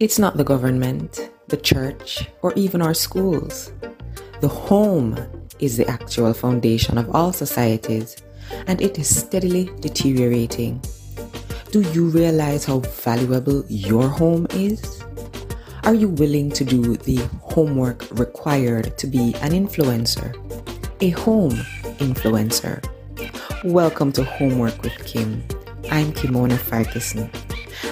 It's not the government, the church, or even our schools. The home is the actual foundation of all societies, and it is steadily deteriorating. Do you realize how valuable your home is? Are you willing to do the homework required to be an influencer? A home influencer. Welcome to Homework with Kim. I'm Kimona Farkison,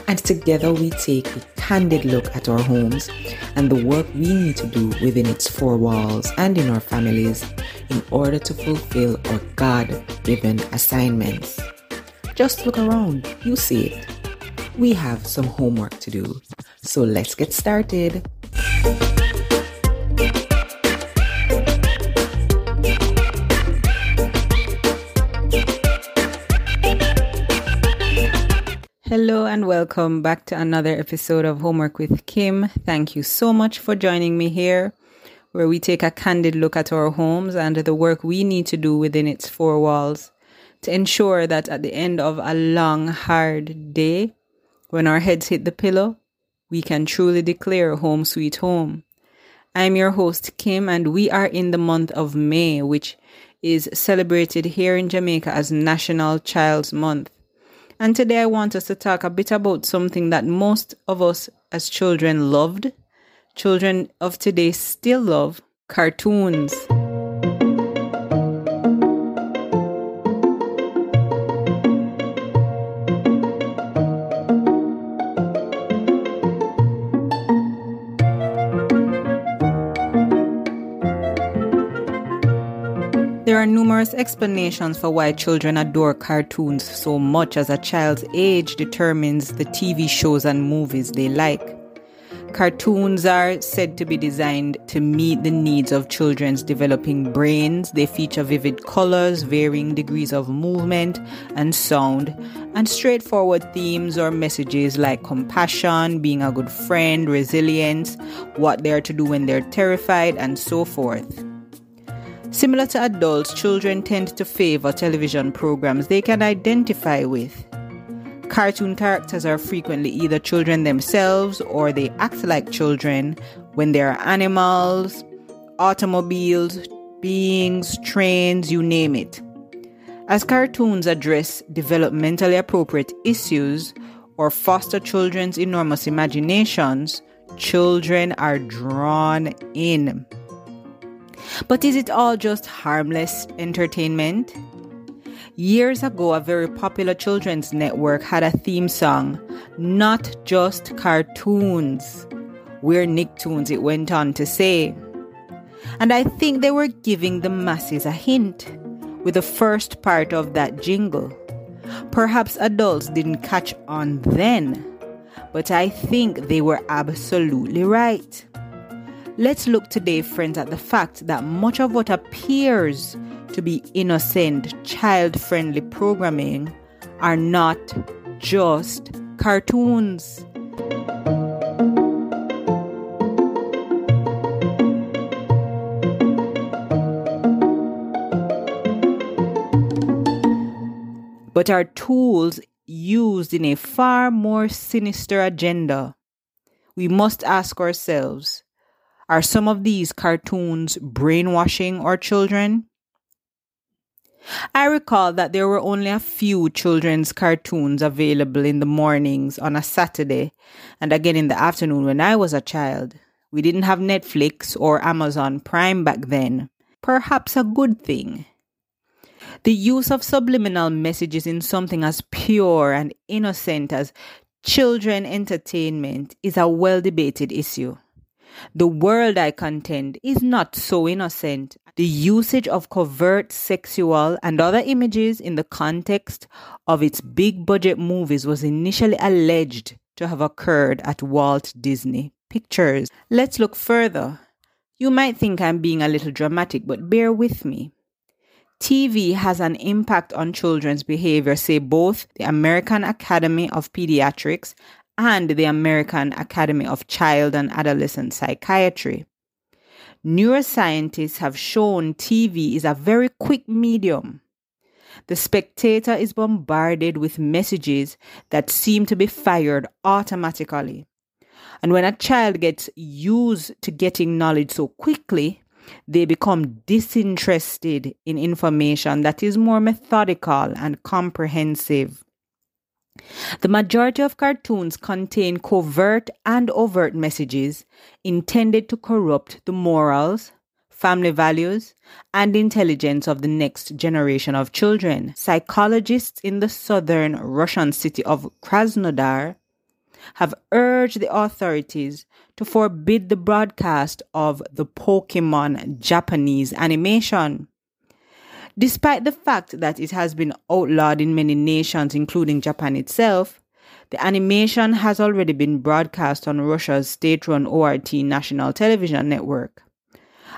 and together we take candid look at our homes and the work we need to do within its four walls and in our families in order to fulfill our God given assignments. Just look around, you see it. We have some homework to do, so let's get started. Hello and welcome back to another episode of Homework with Kim. Thank you so much for joining me here, where we take a candid look at our homes and the work we need to do within its four walls to ensure that at the end of a long, hard day, when our heads hit the pillow, we can truly declare home sweet home. I'm your host, Kim, and we are in the month of May, which is celebrated here in Jamaica as National Child's Month. And today I want us to talk a bit about something that most of us as children loved, children of today still love cartoons. Are numerous explanations for why children adore cartoons so much as a child's age determines the TV shows and movies they like. Cartoons are said to be designed to meet the needs of children's developing brains. They feature vivid colors, varying degrees of movement and sound, and straightforward themes or messages like compassion, being a good friend, resilience, what they are to do when they're terrified, and so forth. Similar to adults, children tend to favor television programs they can identify with. Cartoon characters are frequently either children themselves or they act like children when they are animals, automobiles, beings, trains, you name it. As cartoons address developmentally appropriate issues or foster children's enormous imaginations, children are drawn in. But is it all just harmless entertainment? Years ago, a very popular children's network had a theme song, Not Just Cartoons. We're Nicktoons, it went on to say. And I think they were giving the masses a hint with the first part of that jingle. Perhaps adults didn't catch on then, but I think they were absolutely right. Let's look today, friends, at the fact that much of what appears to be innocent, child friendly programming are not just cartoons. But are tools used in a far more sinister agenda. We must ask ourselves are some of these cartoons brainwashing our children? I recall that there were only a few children's cartoons available in the mornings on a Saturday and again in the afternoon when I was a child. We didn't have Netflix or Amazon Prime back then. Perhaps a good thing. The use of subliminal messages in something as pure and innocent as children entertainment is a well debated issue. The world, I contend, is not so innocent. The usage of covert sexual and other images in the context of its big budget movies was initially alleged to have occurred at Walt Disney Pictures. Let's look further. You might think I'm being a little dramatic, but bear with me. TV has an impact on children's behavior, say both the American Academy of Pediatrics and the American Academy of Child and Adolescent Psychiatry. Neuroscientists have shown TV is a very quick medium. The spectator is bombarded with messages that seem to be fired automatically. And when a child gets used to getting knowledge so quickly, they become disinterested in information that is more methodical and comprehensive. The majority of cartoons contain covert and overt messages intended to corrupt the morals, family values, and intelligence of the next generation of children. Psychologists in the southern Russian city of Krasnodar have urged the authorities to forbid the broadcast of the Pokemon Japanese animation. Despite the fact that it has been outlawed in many nations, including Japan itself, the animation has already been broadcast on Russia's state run ORT national television network.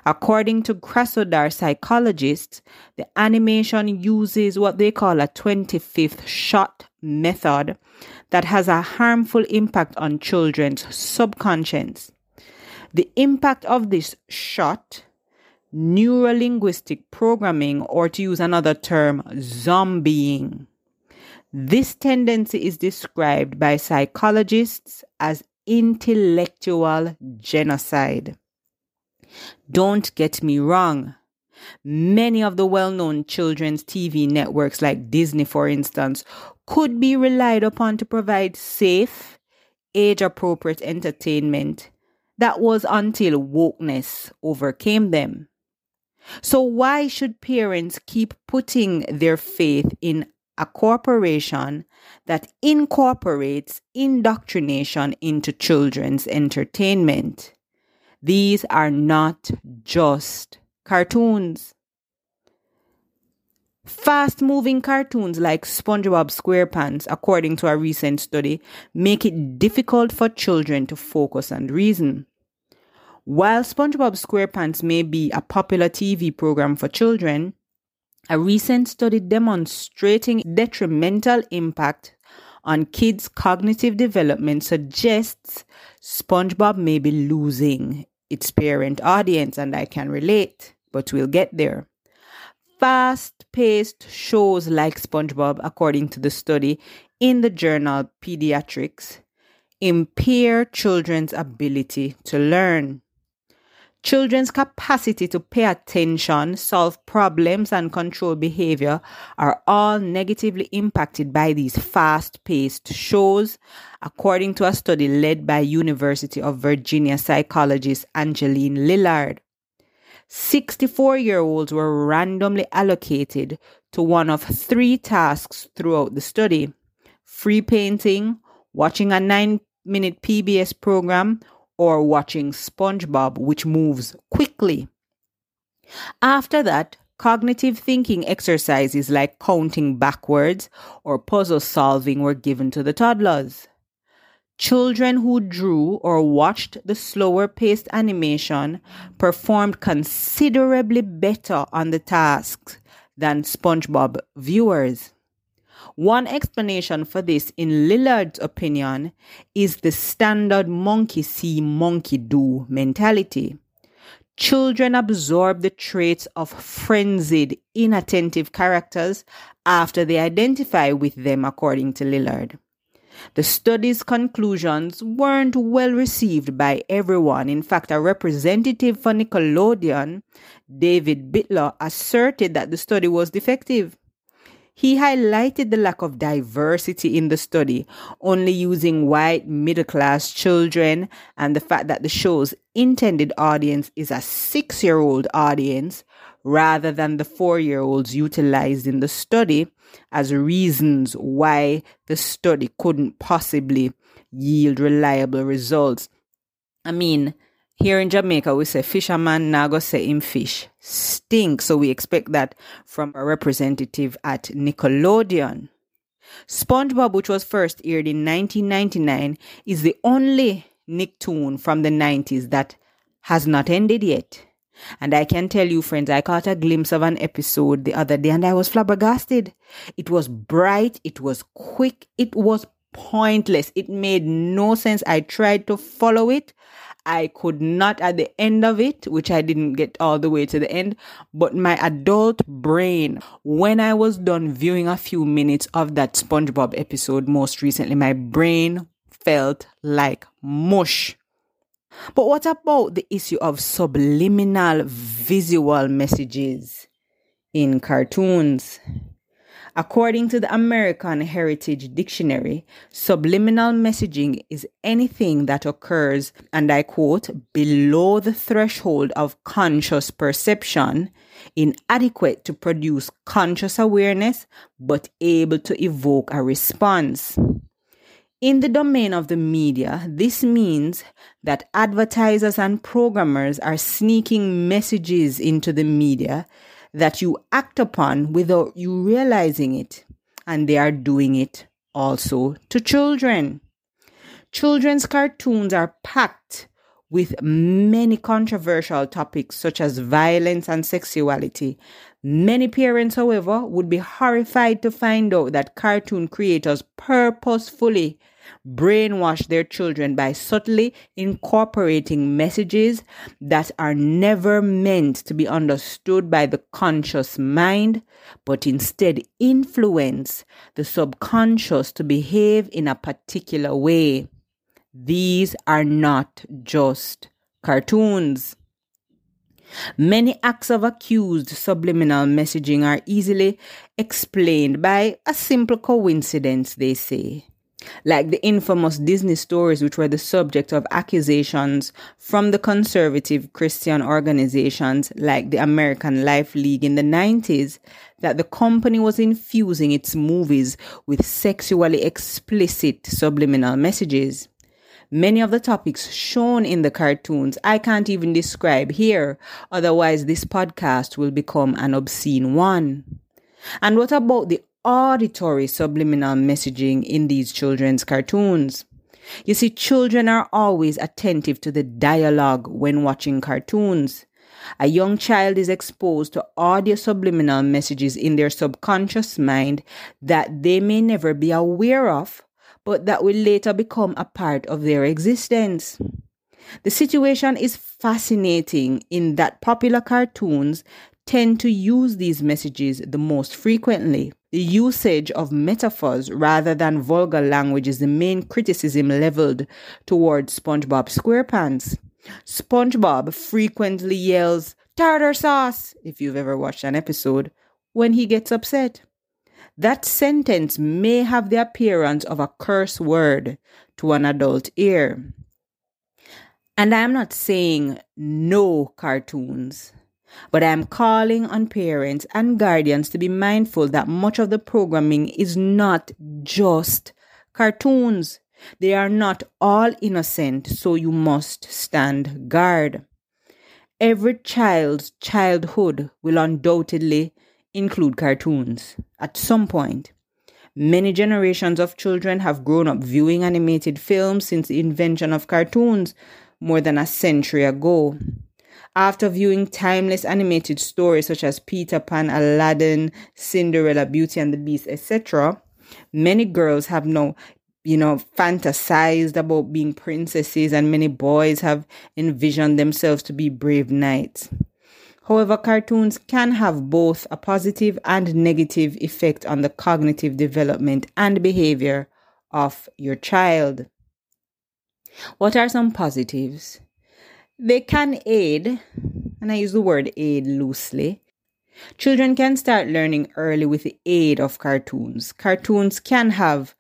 According to Krasnodar psychologists, the animation uses what they call a 25th shot method that has a harmful impact on children's subconscious. The impact of this shot, neurolinguistic programming, or to use another term, zombieing. This tendency is described by psychologists as intellectual genocide. Don't get me wrong. Many of the well known children's TV networks, like Disney, for instance, could be relied upon to provide safe, age appropriate entertainment that was until wokeness overcame them. So, why should parents keep putting their faith in a corporation that incorporates indoctrination into children's entertainment? These are not just cartoons. Fast moving cartoons like SpongeBob SquarePants, according to a recent study, make it difficult for children to focus and reason. While SpongeBob SquarePants may be a popular TV program for children, a recent study demonstrating detrimental impact on kids' cognitive development suggests SpongeBob may be losing its parent audience, and I can relate, but we'll get there. Fast paced shows like SpongeBob, according to the study in the journal Pediatrics, impair children's ability to learn. Children's capacity to pay attention, solve problems, and control behavior are all negatively impacted by these fast-paced shows, according to a study led by University of Virginia psychologist Angeline Lillard. 64-year-olds were randomly allocated to one of three tasks throughout the study: free painting, watching a 9-minute PBS program, or watching SpongeBob, which moves quickly. After that, cognitive thinking exercises like counting backwards or puzzle solving were given to the toddlers. Children who drew or watched the slower paced animation performed considerably better on the tasks than SpongeBob viewers. One explanation for this, in Lillard's opinion, is the standard monkey see, monkey do mentality. Children absorb the traits of frenzied, inattentive characters after they identify with them, according to Lillard. The study's conclusions weren't well received by everyone. In fact, a representative for Nickelodeon, David Bittler, asserted that the study was defective. He highlighted the lack of diversity in the study, only using white middle class children, and the fact that the show's intended audience is a six year old audience rather than the four year olds utilized in the study as reasons why the study couldn't possibly yield reliable results. I mean, here in Jamaica, we say fisherman now go say him fish stink. So we expect that from a representative at Nickelodeon. SpongeBob, which was first aired in 1999, is the only Nicktoon from the 90s that has not ended yet. And I can tell you, friends, I caught a glimpse of an episode the other day and I was flabbergasted. It was bright, it was quick, it was pointless. It made no sense. I tried to follow it. I could not at the end of it, which I didn't get all the way to the end, but my adult brain, when I was done viewing a few minutes of that SpongeBob episode most recently, my brain felt like mush. But what about the issue of subliminal visual messages in cartoons? According to the American Heritage Dictionary, subliminal messaging is anything that occurs, and I quote, below the threshold of conscious perception, inadequate to produce conscious awareness, but able to evoke a response. In the domain of the media, this means that advertisers and programmers are sneaking messages into the media that you act upon without you realizing it. And they are doing it also to children. Children's cartoons are packed with many controversial topics such as violence and sexuality. Many parents, however, would be horrified to find out that cartoon creators purposefully brainwash their children by subtly incorporating messages that are never meant to be understood by the conscious mind, but instead influence the subconscious to behave in a particular way. These are not just cartoons. Many acts of accused subliminal messaging are easily explained by a simple coincidence, they say like the infamous Disney stories, which were the subject of accusations from the conservative Christian organizations like the American Life League in the 90s, that the company was infusing its movies with sexually explicit subliminal messages. Many of the topics shown in the cartoons I can't even describe here, otherwise, this podcast will become an obscene one. And what about the auditory subliminal messaging in these children's cartoons. You see, children are always attentive to the dialogue when watching cartoons. A young child is exposed to audio subliminal messages in their subconscious mind that they may never be aware of, but that will later become a part of their existence. The situation is fascinating in that popular cartoons tend to use these messages the most frequently. The usage of metaphors rather than vulgar language is the main criticism leveled towards SpongeBob SquarePants. SpongeBob frequently yells, tartar sauce, if you've ever watched an episode, when he gets upset. That sentence may have the appearance of a curse word to an adult ear. And I am not saying no cartoons. But I am calling on parents and guardians to be mindful that much of the programming is not just cartoons. They are not all innocent, so you must stand guard. Every child's childhood will undoubtedly include cartoons at some point. Many generations of children have grown up viewing animated films since the invention of cartoons more than a century ago. After viewing timeless animated stories such as Peter Pan, Aladdin, Cinderella, Beauty and the Beast, etc., many girls have now, you know, fantasized about being princesses, and many boys have envisioned themselves to be brave knights. However, cartoons can have both a positive and negative effect on the cognitive development and behavior of your child. What are some positives? They can aid, and I use the word aid loosely. Children can start learning early with the aid of cartoons. Cartoons can have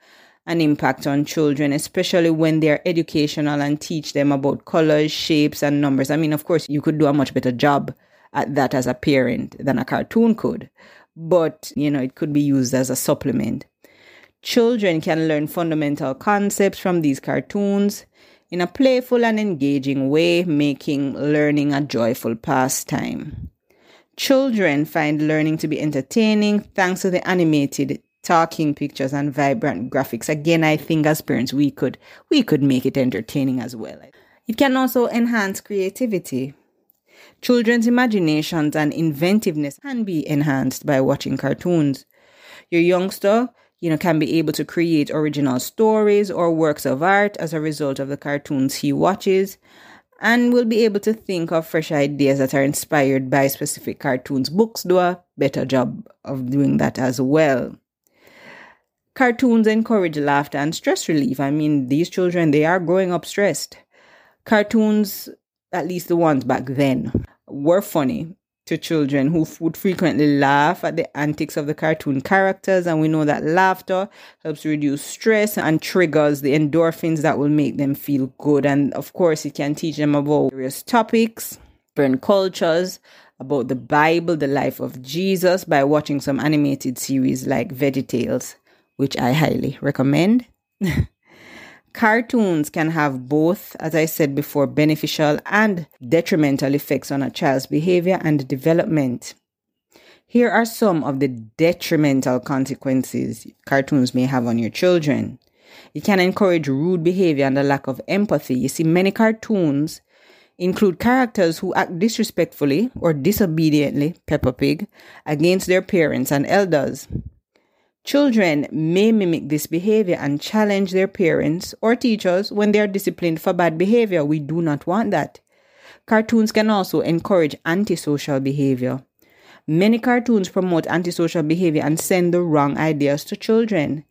an impact on children, especially when they're educational and teach them about colors, shapes, and numbers. I mean, of course, you could do a much better job at that as a parent than a cartoon could, but you know, it could be used as a supplement. Children can learn fundamental concepts from these cartoons in a playful and engaging way, making learning a joyful pastime. Children find learning to be entertaining thanks to the animated talking pictures and vibrant graphics. Again, I think as parents we could we could make it entertaining as well. It can also enhance creativity. Children's imaginations and inventiveness can be enhanced by watching cartoons. Your youngster you know, can be able to create original stories or works of art as a result of the cartoons he watches, and will be able to think of fresh ideas that are inspired by specific cartoons. Books do a better job of doing that as well. Cartoons encourage laughter and stress relief. I mean, these children, they are growing up stressed. Cartoons, at least the ones back then, were funny to children who would frequently laugh at the antics of the cartoon characters. And we know that laughter helps reduce stress and triggers the endorphins that will make them feel good. And of course, it can teach them about various topics, different cultures, about the Bible, the life of Jesus by watching some animated series like VeggieTales, which I highly recommend. Cartoons can have both, as I said before, beneficial and detrimental effects on a child's behavior and development. Here are some of the detrimental consequences cartoons may have on your children. It can encourage rude behavior and a lack of empathy. You see, many cartoons include characters who act disrespectfully or disobediently, Peppa Pig, against their parents and elders. Children may mimic this behavior and challenge their parents or teachers when they are disciplined for bad behavior. We do not want that. Cartoons can also encourage antisocial behavior. Many cartoons promote antisocial behavior and send the wrong ideas to children.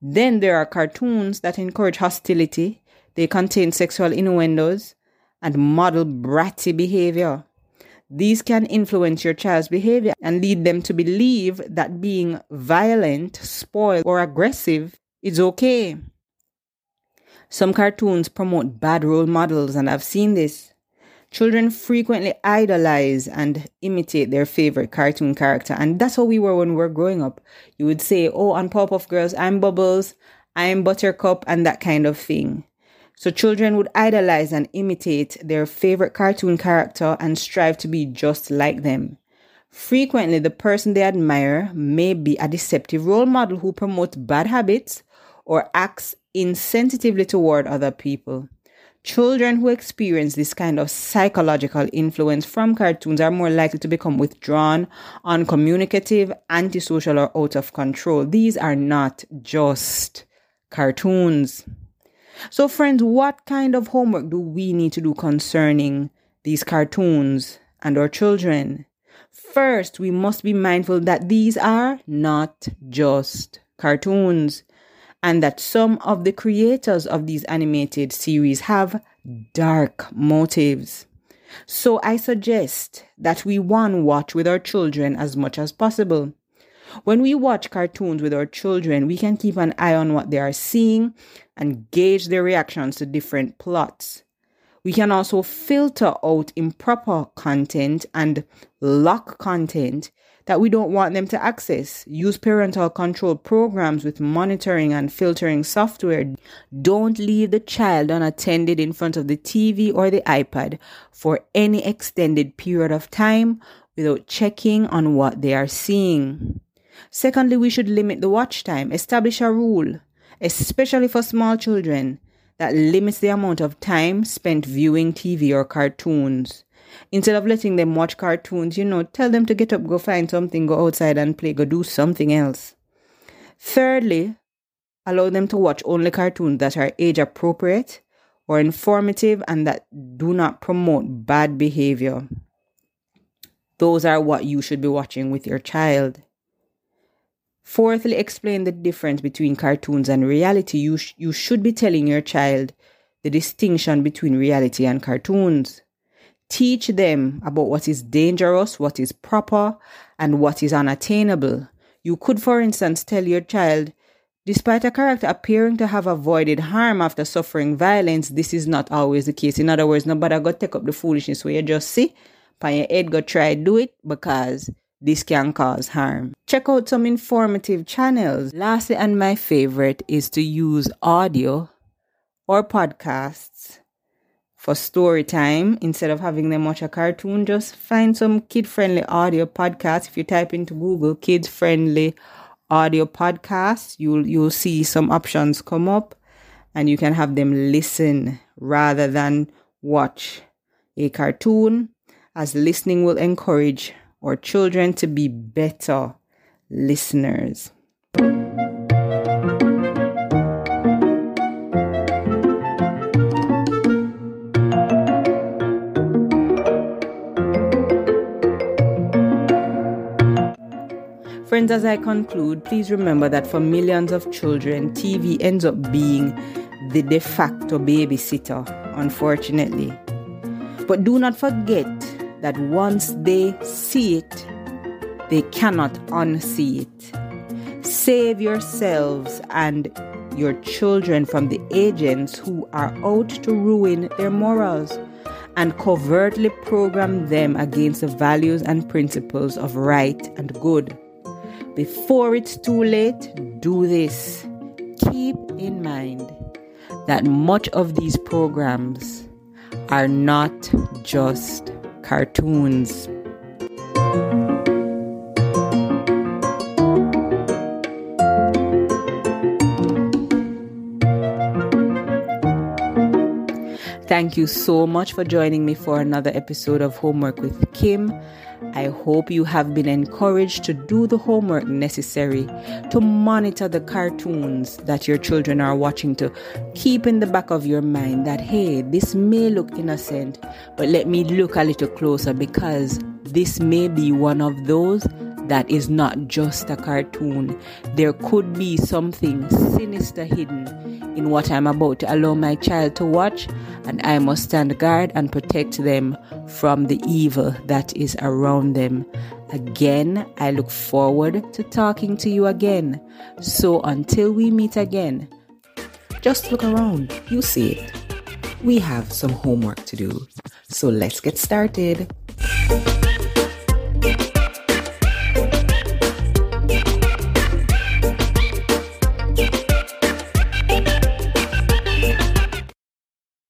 Then there are cartoons that encourage hostility. They contain sexual innuendos and model bratty behavior. These can influence your child's behavior and lead them to believe that being violent, spoiled, or aggressive is okay. Some cartoons promote bad role models, and I've seen this. Children frequently idolize and imitate their favorite cartoon character, and that's how we were when we were growing up. You would say, Oh, on Powerpuff Girls, I'm Bubbles, I'm Buttercup, and that kind of thing. So children would idolize and imitate their favorite cartoon character and strive to be just like them. Frequently, the person they admire may be a deceptive role model who promotes bad habits or acts insensitively toward other people. Children who experience this kind of psychological influence from cartoons are more likely to become withdrawn, uncommunicative, antisocial, or out of control. These are not just cartoons. So, friends, what kind of homework do we need to do concerning these cartoons and our children? First, we must be mindful that these are not just cartoons and that some of the creators of these animated series have dark motives. So I suggest that we one watch with our children as much as possible. When we watch cartoons with our children, we can keep an eye on what they are seeing and gauge their reactions to different plots. We can also filter out improper content and lock content that we don't want them to access. Use parental control programs with monitoring and filtering software. Don't leave the child unattended in front of the TV or the iPad for any extended period of time without checking on what they are seeing. Secondly, we should limit the watch time, establish a rule, especially for small children, that limits the amount of time spent viewing TV or cartoons. Instead of letting them watch cartoons, you know, tell them to get up, go find something, go outside and play, go do something else. Thirdly, allow them to watch only cartoons that are age appropriate or informative and that do not promote bad behavior. Those are what you should be watching with your child. Fourthly, explain the difference between cartoons and reality. You, sh- you should be telling your child the distinction between reality and cartoons. Teach them about what is dangerous, what is proper, and what is unattainable. You could, for instance, tell your child, despite a character appearing to have avoided harm after suffering violence, this is not always the case. In other words, nobody got take up the foolishness where you just see, pan your head go try do it because this can cause harm. Check out some informative channels. Lastly, and my favorite is to use audio or podcasts for story time instead of having them watch a cartoon. Just find some kid friendly audio podcasts. If you type into Google kids friendly audio podcasts, you'll you'll see some options come up and you can have them listen rather than watch a cartoon as listening will encourage or children to be better listeners. Friends, as I conclude, please remember that for millions of children, TV ends up being the de facto babysitter unfortunately. But do not forget that once they see it, they cannot unsee it. Save yourselves and your children from the agents who are out to ruin their morals and covertly program them against the values and principles of right and good. Before it's too late, do this. Keep in mind that much of these programs are not just cartoons. Thank you so much for joining me for another episode of Homework with Kim. I hope you have been encouraged to do the homework necessary to monitor the cartoons that your children are watching to keep in the back of your mind that, hey, this may look innocent, but let me look a little closer because this may be one of those that is not just a cartoon. There could be something sinister hidden in what I'm about to allow my child to watch, and I must stand guard and protect them from the evil that is around them. Again, I look forward to talking to you again. So until we meet again, just look around. You see it. We have some homework to do. So let's get started.